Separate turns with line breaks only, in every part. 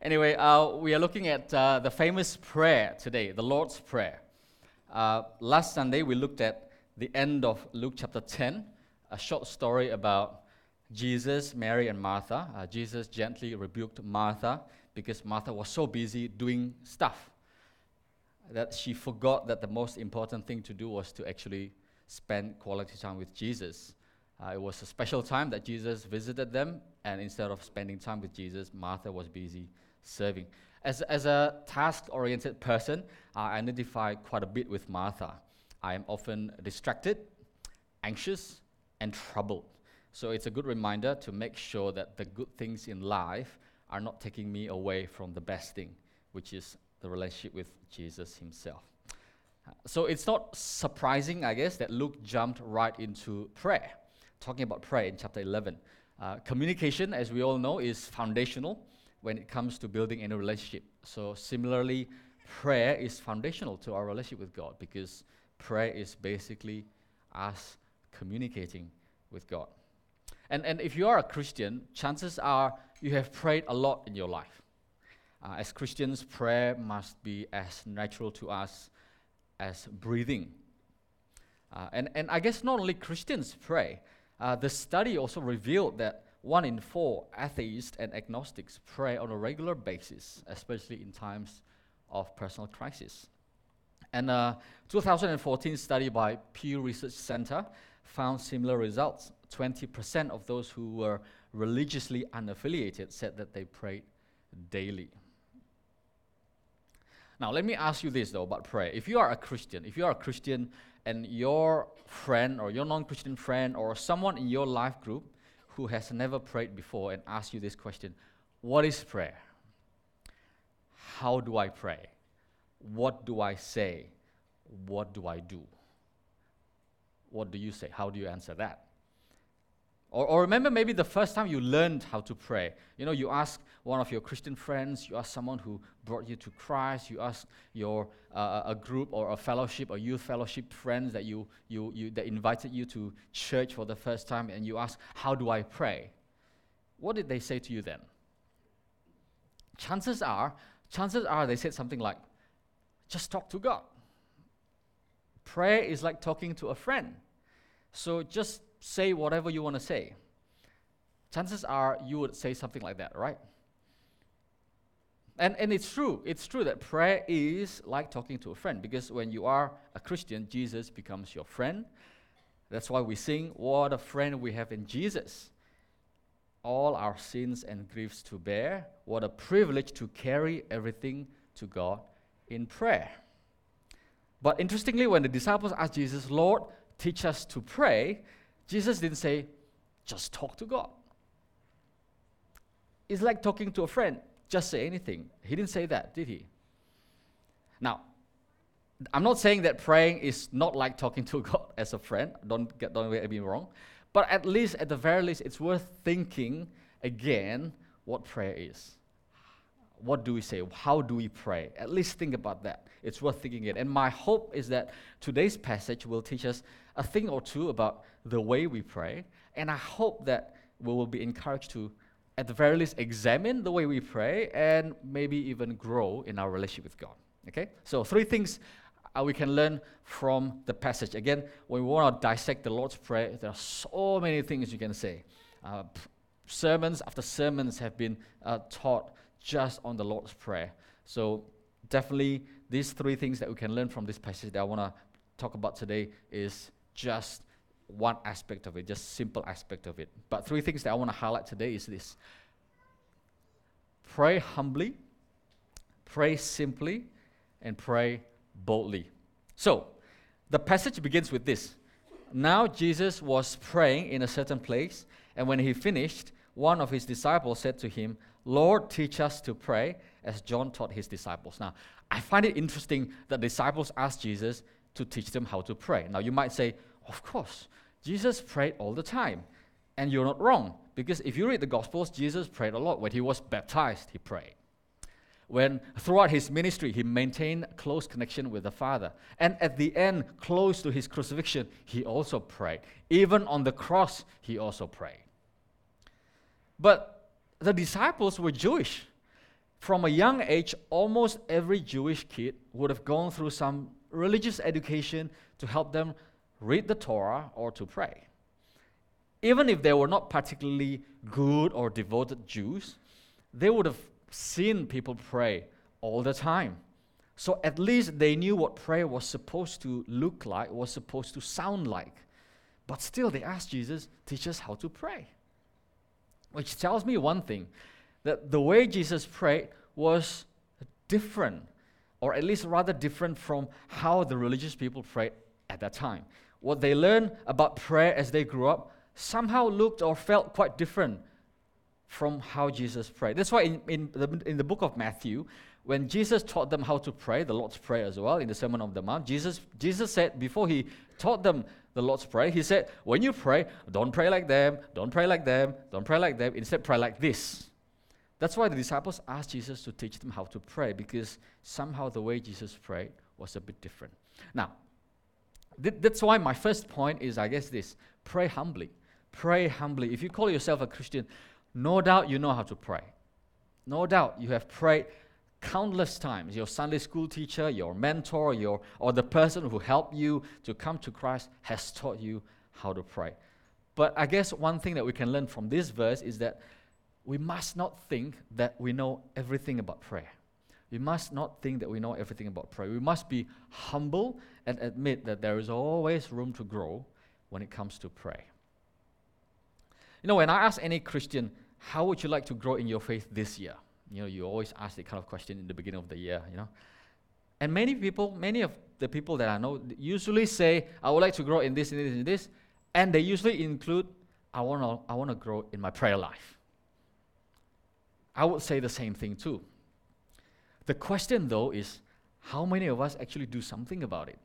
Anyway, uh, we are looking at uh, the famous prayer today, the Lord's Prayer. Uh, last Sunday, we looked at the end of Luke chapter 10, a short story about Jesus, Mary, and Martha. Uh, Jesus gently rebuked Martha because Martha was so busy doing stuff that she forgot that the most important thing to do was to actually spend quality time with Jesus. Uh, it was a special time that Jesus visited them, and instead of spending time with Jesus, Martha was busy serving. As, as a task oriented person, I identify quite a bit with Martha. I am often distracted, anxious, and troubled. So it's a good reminder to make sure that the good things in life are not taking me away from the best thing, which is the relationship with Jesus himself. So it's not surprising, I guess, that Luke jumped right into prayer, talking about prayer in chapter 11. Uh, communication, as we all know, is foundational when it comes to building any relationship. So, similarly, prayer is foundational to our relationship with God because prayer is basically us communicating with God. And, and if you are a Christian, chances are you have prayed a lot in your life. Uh, as Christians, prayer must be as natural to us as breathing. Uh, and, and I guess not only Christians pray, uh, the study also revealed that one in four atheists and agnostics pray on a regular basis, especially in times of personal crisis. And uh, a 2014 study by Pew Research Center found similar results. 20% of those who were religiously unaffiliated said that they prayed daily. Now, let me ask you this though about prayer. If you are a Christian, if you are a Christian and your friend or your non Christian friend or someone in your life group who has never prayed before and ask you this question What is prayer? How do I pray? What do I say? What do I do? What do you say? How do you answer that? Or, or remember maybe the first time you learned how to pray. You know, you ask one of your Christian friends, you ask someone who brought you to Christ, you ask your uh, a group or a fellowship or youth fellowship friends that you, you, you that invited you to church for the first time, and you ask, How do I pray? What did they say to you then? Chances are, chances are they said something like, just talk to God. Prayer is like talking to a friend. So just say whatever you want to say. Chances are you would say something like that, right? And, and it's true. It's true that prayer is like talking to a friend because when you are a Christian, Jesus becomes your friend. That's why we sing, What a friend we have in Jesus. All our sins and griefs to bear. What a privilege to carry everything to God in prayer. But interestingly, when the disciples asked Jesus, Lord, teach us to pray, Jesus didn't say, just talk to God. It's like talking to a friend, just say anything. He didn't say that, did he? Now, I'm not saying that praying is not like talking to God as a friend. Don't get don't get me wrong. But at least, at the very least, it's worth thinking again what prayer is. What do we say? How do we pray? At least think about that. It's worth thinking it. And my hope is that today's passage will teach us a thing or two about the way we pray. And I hope that we will be encouraged to, at the very least, examine the way we pray and maybe even grow in our relationship with God. Okay? So, three things uh, we can learn from the passage. Again, when we want to dissect the Lord's Prayer, there are so many things you can say. Uh, sermons after sermons have been uh, taught just on the Lord's Prayer. So, definitely, these three things that we can learn from this passage that I want to talk about today is just one aspect of it, just simple aspect of it. But three things that I want to highlight today is this. Pray humbly, pray simply, and pray boldly. So, the passage begins with this. Now Jesus was praying in a certain place, and when he finished, one of his disciples said to him, Lord, teach us to pray, as John taught his disciples. Now, I find it interesting that disciples asked Jesus to teach them how to pray. Now, you might say, of course, Jesus prayed all the time. And you're not wrong, because if you read the Gospels, Jesus prayed a lot. When he was baptized, he prayed. When throughout his ministry, he maintained close connection with the Father. And at the end, close to his crucifixion, he also prayed. Even on the cross, he also prayed. But the disciples were Jewish. from a young age, almost every Jewish kid would have gone through some religious education to help them read the Torah or to pray. Even if they were not particularly good or devoted Jews, they would have seen people pray all the time. So at least they knew what prayer was supposed to look like, was supposed to sound like. But still, they asked Jesus, teach us how to pray. Which tells me one thing that the way Jesus prayed was different, or at least rather different from how the religious people prayed at that time. What they learned about prayer as they grew up somehow looked or felt quite different from how Jesus prayed. That's why in, in, the, in the book of Matthew, when Jesus taught them how to pray, the Lord's Prayer as well, in the Sermon on the Mount, Jesus, Jesus said, before he taught them the Lord's Prayer, he said, when you pray, don't pray like them, don't pray like them, don't pray like them, instead pray like this. That's why the disciples asked Jesus to teach them how to pray, because somehow the way Jesus prayed was a bit different. Now, th- that's why my first point is, I guess, this pray humbly. Pray humbly. If you call yourself a Christian, no doubt you know how to pray. No doubt you have prayed countless times. Your Sunday school teacher, your mentor, your, or the person who helped you to come to Christ has taught you how to pray. But I guess one thing that we can learn from this verse is that we must not think that we know everything about prayer. We must not think that we know everything about prayer. We must be humble and admit that there is always room to grow when it comes to pray. You know, when I ask any Christian, how would you like to grow in your faith this year? You know, you always ask that kind of question in the beginning of the year, you know. And many people, many of the people that I know usually say, I would like to grow in this, in this, in this. And they usually include, I want to I wanna grow in my prayer life. I would say the same thing too. The question though is, how many of us actually do something about it?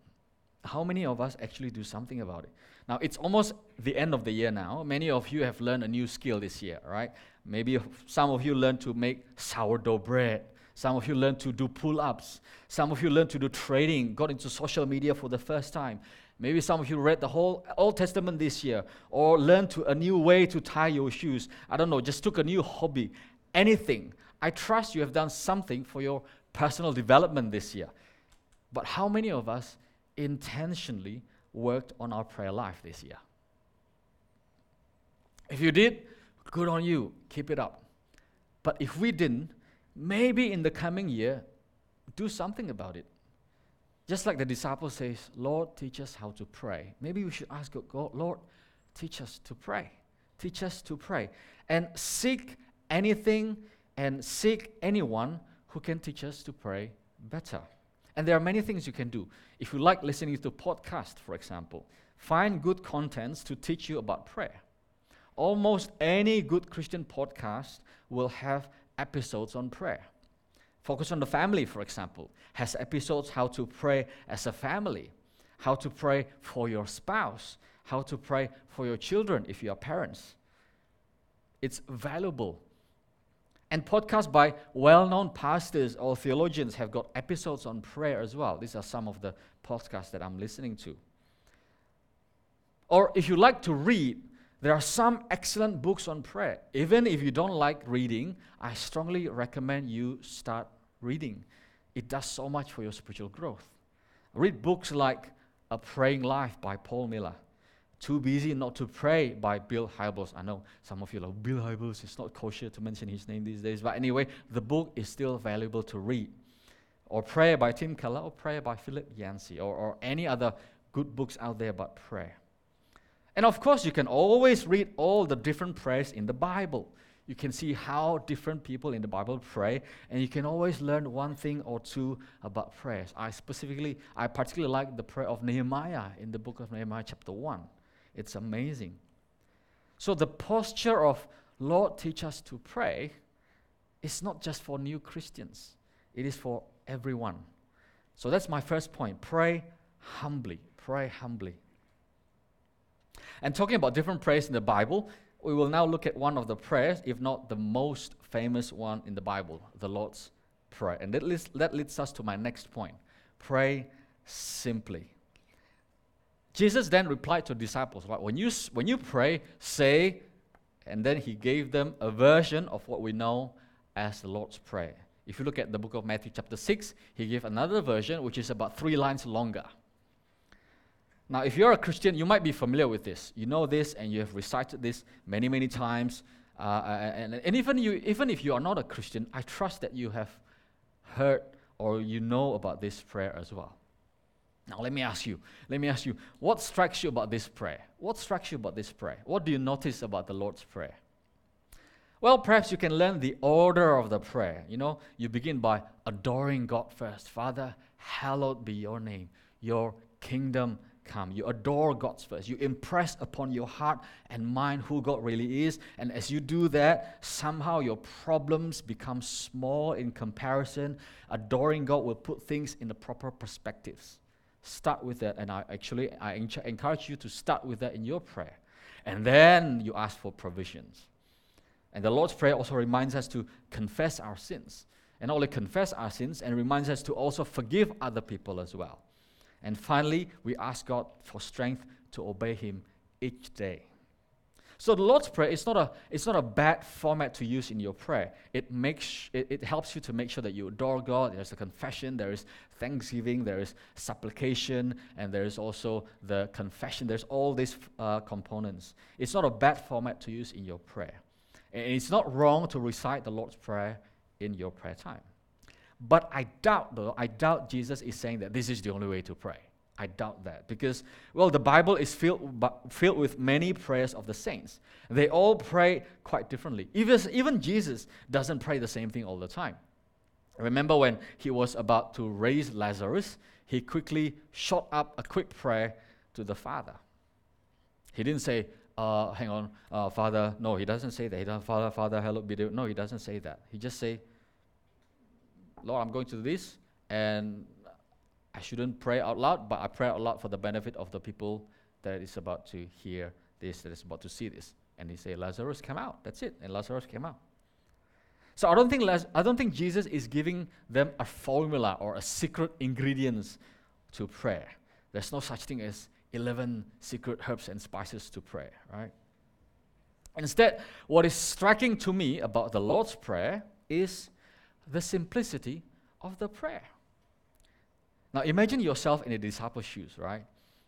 How many of us actually do something about it? Now, it's almost the end of the year now. Many of you have learned a new skill this year, right? Maybe some of you learned to make sourdough bread. Some of you learned to do pull ups. Some of you learned to do trading, got into social media for the first time. Maybe some of you read the whole Old Testament this year or learned to a new way to tie your shoes. I don't know, just took a new hobby. Anything. I trust you have done something for your personal development this year. But how many of us intentionally worked on our prayer life this year? If you did, good on you, keep it up. But if we didn't, maybe in the coming year, do something about it. Just like the disciple says, Lord, teach us how to pray. Maybe we should ask God, Lord, teach us to pray. Teach us to pray. And seek anything and seek anyone who can teach us to pray better. And there are many things you can do. If you like listening to podcasts, for example, find good contents to teach you about prayer. Almost any good Christian podcast will have episodes on prayer. Focus on the family, for example, has episodes how to pray as a family, how to pray for your spouse, how to pray for your children if you are parents. It's valuable and podcasts by well known pastors or theologians have got episodes on prayer as well. These are some of the podcasts that I'm listening to. Or if you like to read, there are some excellent books on prayer. Even if you don't like reading, I strongly recommend you start reading. It does so much for your spiritual growth. Read books like A Praying Life by Paul Miller. Too Busy Not to Pray by Bill Hybels. I know some of you are like, Bill Hybels, it's not kosher to mention his name these days. But anyway, the book is still valuable to read. Or Prayer by Tim Keller, or Prayer by Philip Yancey, or, or any other good books out there about prayer. And of course, you can always read all the different prayers in the Bible. You can see how different people in the Bible pray, and you can always learn one thing or two about prayers. I specifically, I particularly like the prayer of Nehemiah in the book of Nehemiah, chapter 1. It's amazing. So the posture of Lord, teach us to pray is not just for new Christians, it is for everyone. So that's my first point. Pray humbly. Pray humbly. And talking about different prayers in the Bible, we will now look at one of the prayers, if not the most famous one in the Bible, the Lord's Prayer. And that leads, that leads us to my next point pray simply. Jesus then replied to the disciples? When you, when you pray, say, and then he gave them a version of what we know as the Lord's Prayer. If you look at the book of Matthew, chapter 6, he gave another version which is about three lines longer. Now, if you're a Christian, you might be familiar with this. You know this and you have recited this many, many times. Uh, and, and even, you, even if you are not a Christian, I trust that you have heard or you know about this prayer as well. Now, let me ask you, let me ask you, what strikes you about this prayer? What strikes you about this prayer? What do you notice about the Lord's Prayer? Well, perhaps you can learn the order of the prayer. You know, you begin by adoring God first. Father, hallowed be your name, your kingdom come. You adore God first. You impress upon your heart and mind who God really is. And as you do that, somehow your problems become small in comparison. Adoring God will put things in the proper perspectives. Start with that. And I actually I encourage you to start with that in your prayer. And then you ask for provisions. And the Lord's Prayer also reminds us to confess our sins. And not only confess our sins, and reminds us to also forgive other people as well. And finally, we ask God for strength to obey Him each day. So the Lord's Prayer is not a, it's not a bad format to use in your prayer. It, makes, it, it helps you to make sure that you adore God. There's a confession, there is thanksgiving, there is supplication, and there is also the confession. There's all these uh, components. It's not a bad format to use in your prayer. And it's not wrong to recite the Lord's Prayer in your prayer time. But I doubt, though, I doubt Jesus is saying that this is the only way to pray. I doubt that because, well, the Bible is filled, filled with many prayers of the saints. They all pray quite differently. Even, even Jesus doesn't pray the same thing all the time. Remember when he was about to raise Lazarus, he quickly shot up a quick prayer to the Father. He didn't say, uh, hang on, uh, Father. No, he doesn't say that. He doesn't, Father, Father, hallowed be. No, he doesn't say that. He just say, Lord, I'm going to do this, and I shouldn't pray out loud, but I pray out loud for the benefit of the people that is about to hear this, that is about to see this. And he say, Lazarus, come out. That's it. And Lazarus came out. So I don't think Laz- I don't think Jesus is giving them a formula or a secret ingredients to prayer. There's no such thing as 11 secret herbs and spices to pray, right? Instead, what is striking to me about the Lord's Prayer is the simplicity of the prayer. Now, imagine yourself in the disciples' shoes, right?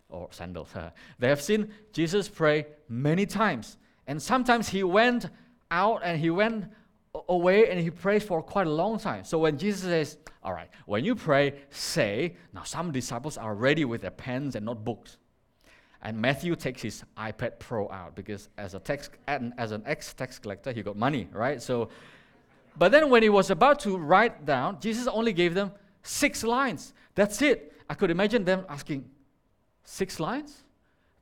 Or sandals. they have seen Jesus pray many times. And sometimes he went out and he went away and he prays for quite a long time. So when Jesus says, All right, when you pray, say, now some disciples are ready with their pens and notebooks. And Matthew takes his iPad Pro out because as a tax as an ex tax collector, he got money, right? So, but then when he was about to write down, Jesus only gave them six lines. That's it. I could imagine them asking, six lines?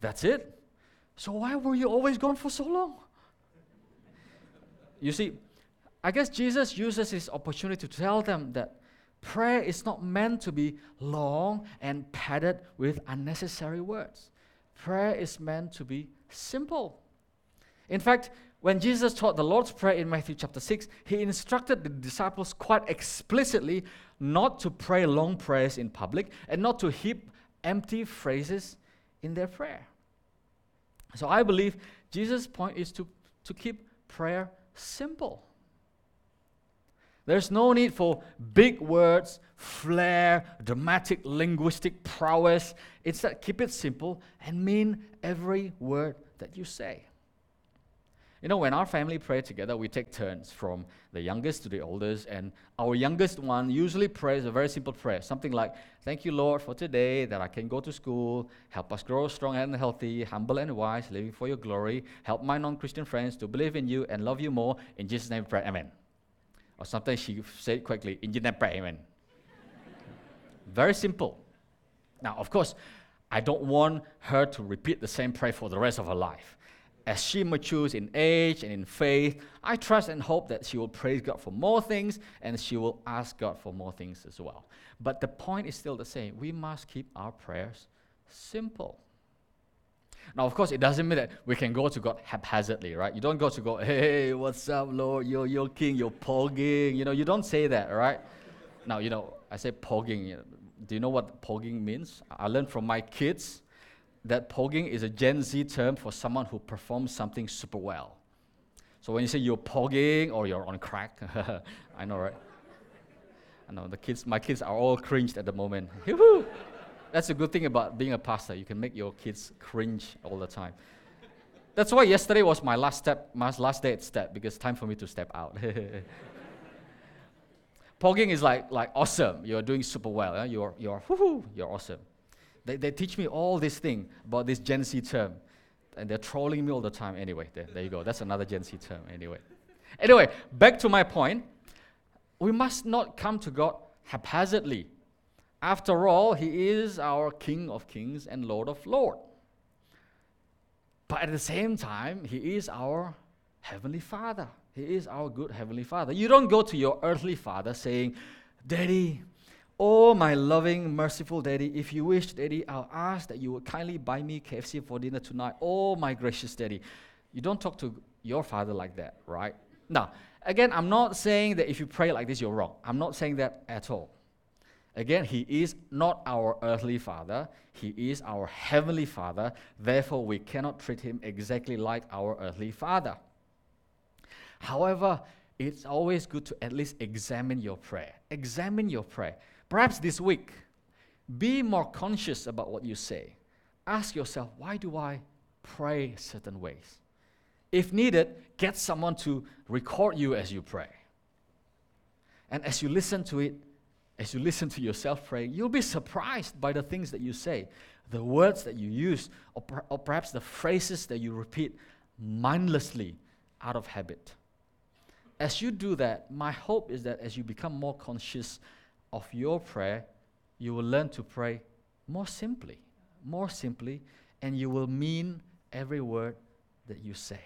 That's it. So why were you always gone for so long? You see, I guess Jesus uses his opportunity to tell them that prayer is not meant to be long and padded with unnecessary words prayer is meant to be simple. In fact, when Jesus taught the Lord's Prayer in Matthew chapter 6, he instructed the disciples quite explicitly not to pray long prayers in public and not to heap empty phrases in their prayer. So I believe Jesus' point is to, to keep prayer simple. There's no need for big words, flair, dramatic linguistic prowess. It's that keep it simple and mean every word that you say. You know, when our family pray together, we take turns from the youngest to the oldest, and our youngest one usually prays a very simple prayer, something like, Thank you, Lord, for today that I can go to school. Help us grow strong and healthy, humble and wise, living for your glory. Help my non Christian friends to believe in you and love you more. In Jesus' name, pray. Amen. Or sometimes she said quickly, in Jesus' name, pray. Amen. Very simple. Now, of course, I don't want her to repeat the same prayer for the rest of her life. As she matures in age and in faith, I trust and hope that she will praise God for more things and she will ask God for more things as well. But the point is still the same. We must keep our prayers simple. Now, of course, it doesn't mean that we can go to God haphazardly, right? You don't go to God, hey, what's up, Lord? You're, you're king, you're pogging. You know, you don't say that, right? Now, you know, I say pogging. Do you know what pogging means? I learned from my kids that pogging is a Gen Z term for someone who performs something super well. So when you say you're pogging or you're on crack, I know, right? I know the kids, my kids are all cringed at the moment. That's a good thing about being a pastor. You can make your kids cringe all the time. That's why yesterday was my last step, my last day at step, because time for me to step out. Pogging is like, like awesome. You're doing super well. You're, you're, you're awesome. They, they teach me all this thing about this Gen Z term. And they're trolling me all the time. Anyway, there, there you go. That's another Gen Z term. Anyway. Anyway, back to my point. We must not come to God haphazardly. After all, He is our King of kings and Lord of lords. But at the same time, He is our Heavenly Father. He is our good Heavenly Father. You don't go to your earthly father saying, Daddy, oh my loving, merciful Daddy, if you wish, Daddy, I'll ask that you would kindly buy me KFC for dinner tonight. Oh my gracious Daddy. You don't talk to your father like that, right? Now, again, I'm not saying that if you pray like this, you're wrong. I'm not saying that at all. Again, He is not our earthly Father, He is our Heavenly Father. Therefore, we cannot treat Him exactly like our earthly Father. However, it's always good to at least examine your prayer. Examine your prayer. Perhaps this week, be more conscious about what you say. Ask yourself, why do I pray certain ways? If needed, get someone to record you as you pray. And as you listen to it, as you listen to yourself praying, you'll be surprised by the things that you say, the words that you use, or, per- or perhaps the phrases that you repeat mindlessly out of habit as you do that, my hope is that as you become more conscious of your prayer, you will learn to pray more simply, more simply, and you will mean every word that you say.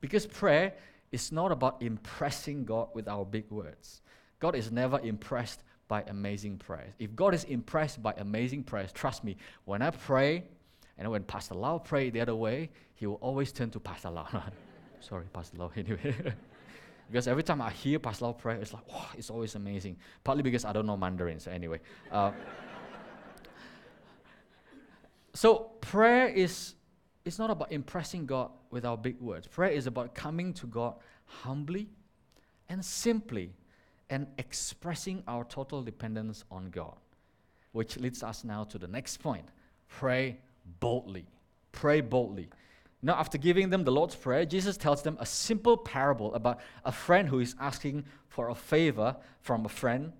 Because prayer is not about impressing God with our big words. God is never impressed by amazing prayers. If God is impressed by amazing prayers, trust me, when I pray, and when Pastor Lau pray the other way, he will always turn to Pastor Lau. Sorry, Pastor Lau, anyway. Because every time I hear Pastor Lau pray, it's like, wow, it's always amazing. Partly because I don't know Mandarin, so anyway. Uh, so prayer is it's not about impressing God with our big words. Prayer is about coming to God humbly and simply and expressing our total dependence on God. Which leads us now to the next point. Pray boldly. Pray boldly. Now, after giving them the Lord's Prayer, Jesus tells them a simple parable about a friend who is asking for a favor from a friend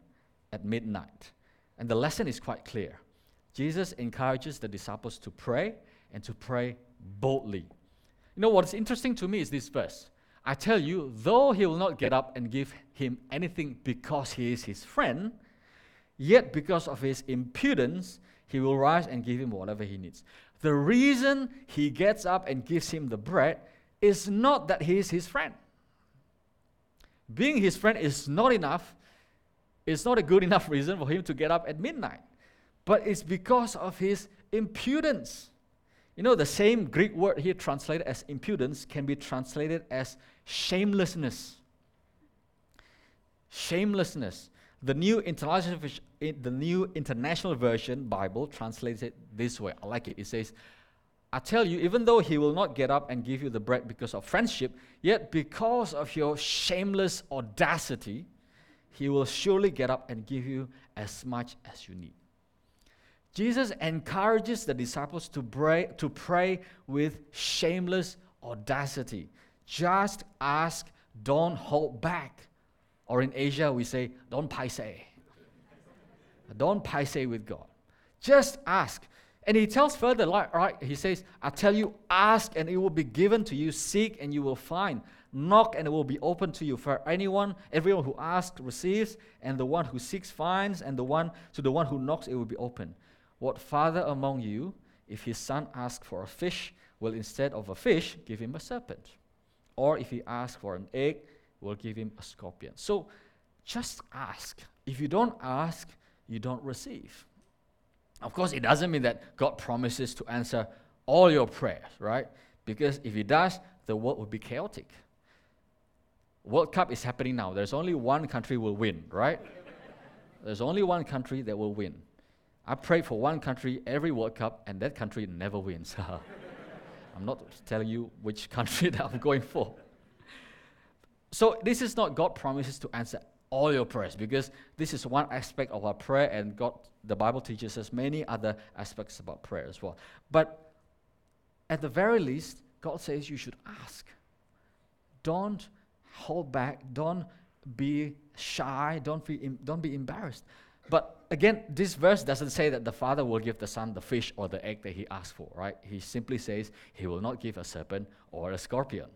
at midnight. And the lesson is quite clear. Jesus encourages the disciples to pray and to pray boldly. You know what's interesting to me is this verse. I tell you, though he will not get up and give him anything because he is his friend, yet because of his impudence, he will rise and give him whatever he needs. The reason he gets up and gives him the bread is not that he is his friend. Being his friend is not enough. It's not a good enough reason for him to get up at midnight. But it's because of his impudence. You know, the same Greek word here translated as impudence can be translated as shamelessness. Shamelessness. The new international, the new international version Bible translates it this way. I like it. It says, I tell you, even though he will not get up and give you the bread because of friendship, yet because of your shameless audacity, he will surely get up and give you as much as you need. Jesus encourages the disciples to pray, to pray with shameless audacity. Just ask, don't hold back. Or in Asia, we say, don't paise. Don't paise with God. Just ask. And he tells further, right? He says, I tell you, ask and it will be given to you, seek and you will find, knock and it will be open to you. For anyone, everyone who asks receives, and the one who seeks finds, and the one to the one who knocks it will be open. What father among you, if his son asks for a fish, will instead of a fish give him a serpent? Or if he asks for an egg, will give him a scorpion. So just ask. If you don't ask, you don't receive. Of course, it doesn't mean that God promises to answer all your prayers, right? Because if He does, the world would be chaotic. World Cup is happening now. There's only one country will win, right? There's only one country that will win. I pray for one country every World Cup, and that country never wins. I'm not telling you which country that I'm going for. So this is not God promises to answer all your prayers because this is one aspect of our prayer, and God, the Bible teaches us many other aspects about prayer as well. But at the very least, God says you should ask. Don't hold back. Don't be shy. Don't be, don't be embarrassed. But again, this verse doesn't say that the father will give the son the fish or the egg that he asked for, right? He simply says he will not give a serpent or a scorpion.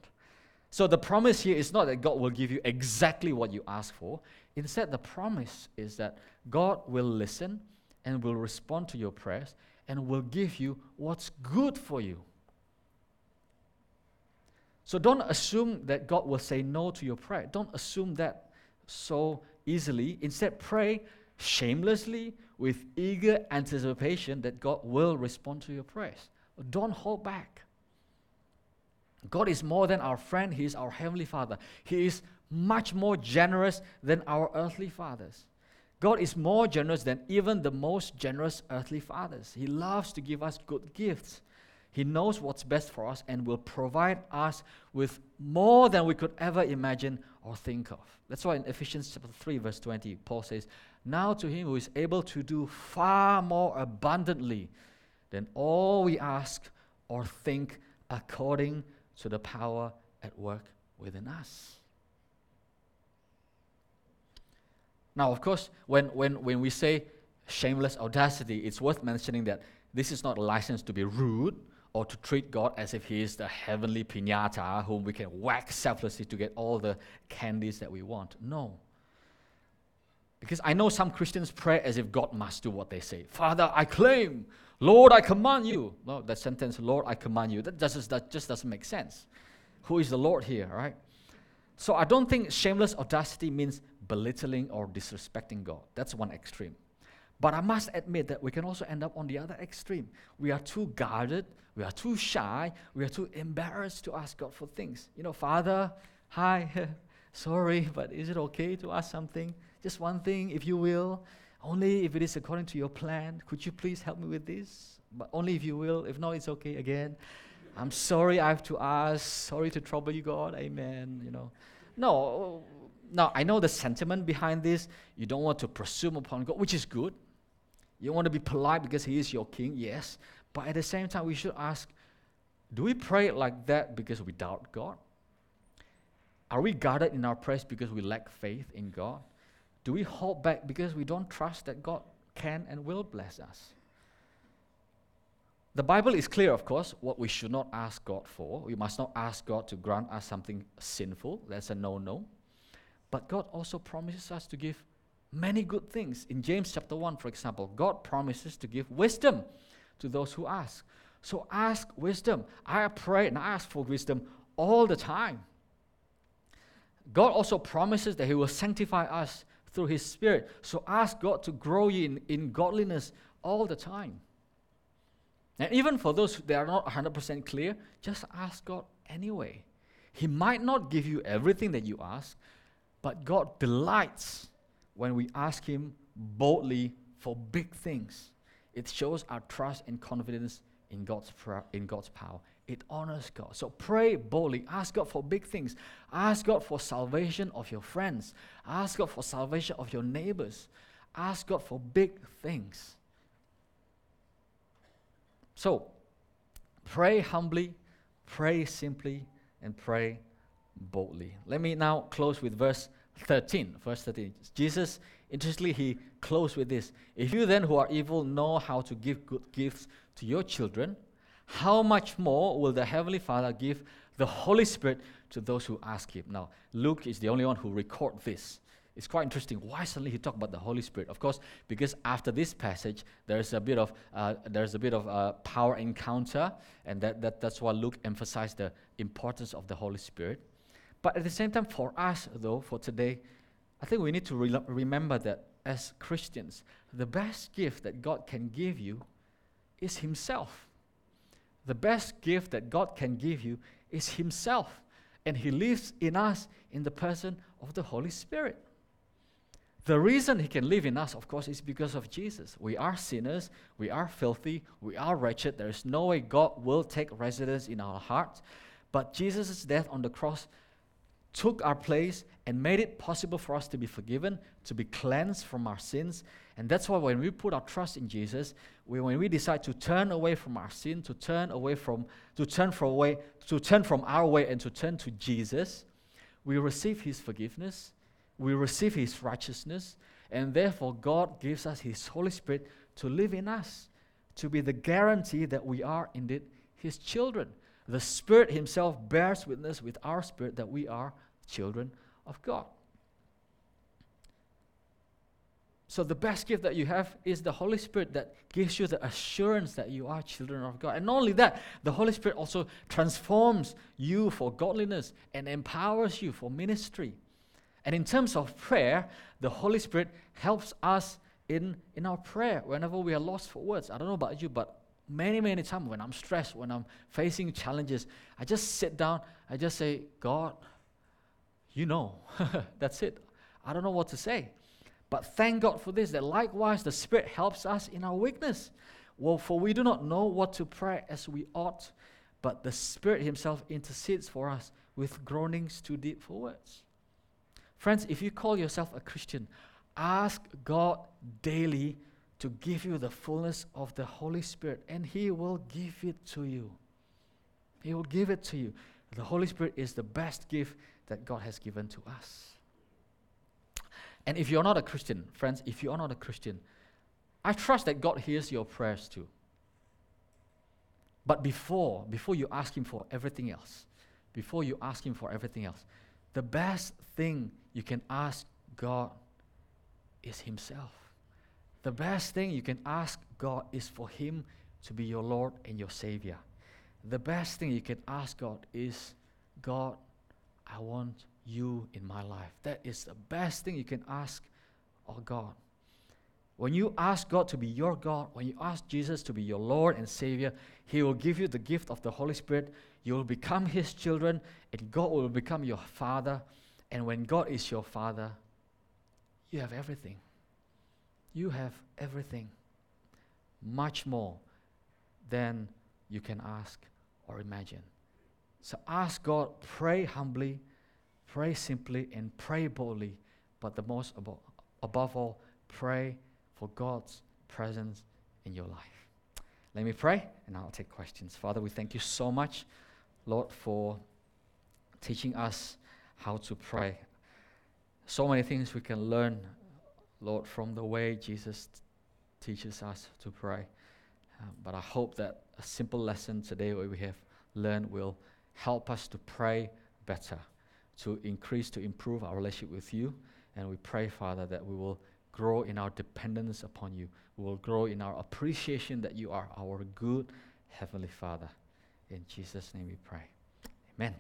So the promise here is not that God will give you exactly what you ask for. Instead, the promise is that God will listen and will respond to your prayers and will give you what's good for you. So don't assume that God will say no to your prayer. Don't assume that so easily. Instead, pray shamelessly with eager anticipation that God will respond to your prayers. Don't hold back. God is more than our friend, He is our Heavenly Father. He is much more generous than our earthly fathers. God is more generous than even the most generous earthly fathers. He loves to give us good gifts. He knows what's best for us and will provide us with more than we could ever imagine or think of. That's why in Ephesians chapter 3, verse 20, Paul says, Now to him who is able to do far more abundantly than all we ask or think according to the power at work within us. Now, of course, when, when, when we say shameless audacity, it's worth mentioning that this is not a license to be rude or to treat God as if He is the heavenly pinata whom we can whack selflessly to get all the candies that we want. No. Because I know some Christians pray as if God must do what they say. Father, I claim. Lord, I command you. No, that sentence, Lord, I command you, that just, that just doesn't make sense. Who is the Lord here, right? So I don't think shameless audacity means belittling or disrespecting God. That's one extreme. But I must admit that we can also end up on the other extreme. We are too guarded, we are too shy, we are too embarrassed to ask God for things. You know, Father, hi, sorry, but is it okay to ask something? Just one thing, if you will. Only if it is according to your plan. Could you please help me with this? But only if you will. If not, it's okay again. I'm sorry I have to ask. Sorry to trouble you, God. Amen. You know. No. Now, I know the sentiment behind this. You don't want to presume upon God, which is good. You want to be polite because He is your King, yes. But at the same time, we should ask do we pray like that because we doubt God? Are we guarded in our prayers because we lack faith in God? Do we hold back because we don't trust that God can and will bless us? The Bible is clear, of course, what we should not ask God for. We must not ask God to grant us something sinful. That's a no no. But God also promises us to give many good things. In James chapter 1, for example, God promises to give wisdom to those who ask. So ask wisdom. I pray and I ask for wisdom all the time. God also promises that He will sanctify us through His Spirit. So ask God to grow you in, in godliness all the time. And even for those that are not 100% clear, just ask God anyway. He might not give you everything that you ask, but God delights when we ask Him boldly for big things. It shows our trust and confidence in God's, in God's power it honors God. So pray boldly. Ask God for big things. Ask God for salvation of your friends. Ask God for salvation of your neighbors. Ask God for big things. So pray humbly, pray simply, and pray boldly. Let me now close with verse 13. Verse 13. Jesus, interestingly, he closed with this If you then who are evil know how to give good gifts to your children, how much more will the Heavenly Father give the Holy Spirit to those who ask Him? Now, Luke is the only one who record this. It's quite interesting. Why suddenly he talk about the Holy Spirit? Of course, because after this passage, there's a bit of uh, there's a bit of uh, power encounter, and that, that that's why Luke emphasized the importance of the Holy Spirit. But at the same time, for us though, for today, I think we need to re- remember that as Christians, the best gift that God can give you is Himself. The best gift that God can give you is Himself. And He lives in us in the person of the Holy Spirit. The reason He can live in us, of course, is because of Jesus. We are sinners, we are filthy, we are wretched. There is no way God will take residence in our hearts. But Jesus' death on the cross took our place and made it possible for us to be forgiven, to be cleansed from our sins. And that's why when we put our trust in Jesus, we, when we decide to turn away from our sin, to turn away from, to turn from away, to turn from our way and to turn to Jesus, we receive His forgiveness, we receive His righteousness, and therefore God gives us His Holy Spirit to live in us, to be the guarantee that we are indeed His children. The Spirit Himself bears witness with our spirit that we are children of God. So, the best gift that you have is the Holy Spirit that gives you the assurance that you are children of God. And not only that, the Holy Spirit also transforms you for godliness and empowers you for ministry. And in terms of prayer, the Holy Spirit helps us in, in our prayer whenever we are lost for words. I don't know about you, but many, many times when I'm stressed, when I'm facing challenges, I just sit down, I just say, God, you know. That's it. I don't know what to say. But thank God for this, that likewise the Spirit helps us in our weakness. Well, for we do not know what to pray as we ought, but the Spirit Himself intercedes for us with groanings too deep for words. Friends, if you call yourself a Christian, ask God daily to give you the fullness of the Holy Spirit, and He will give it to you. He will give it to you. The Holy Spirit is the best gift that God has given to us. And if you're not a Christian, friends, if you're not a Christian, I trust that God hears your prayers too. But before, before you ask Him for everything else, before you ask Him for everything else, the best thing you can ask God is Himself. The best thing you can ask God is for Him to be your Lord and your Savior. The best thing you can ask God is, God, I want you in my life. That is the best thing you can ask of God. When you ask God to be your God, when you ask Jesus to be your Lord and Savior, He will give you the gift of the Holy Spirit. You will become His children, and God will become your Father. And when God is your Father, you have everything. You have everything. Much more than you can ask or imagine. So ask God, pray humbly Pray simply and pray boldly, but the most above, above all, pray for God's presence in your life. Let me pray and I'll take questions. Father, we thank you so much, Lord, for teaching us how to pray. So many things we can learn, Lord, from the way Jesus t- teaches us to pray. Uh, but I hope that a simple lesson today, what we have learned, will help us to pray better to increase, to improve our relationship with you. And we pray, Father, that we will grow in our dependence upon you. We will grow in our appreciation that you are our good Heavenly Father. In Jesus' name we pray. Amen.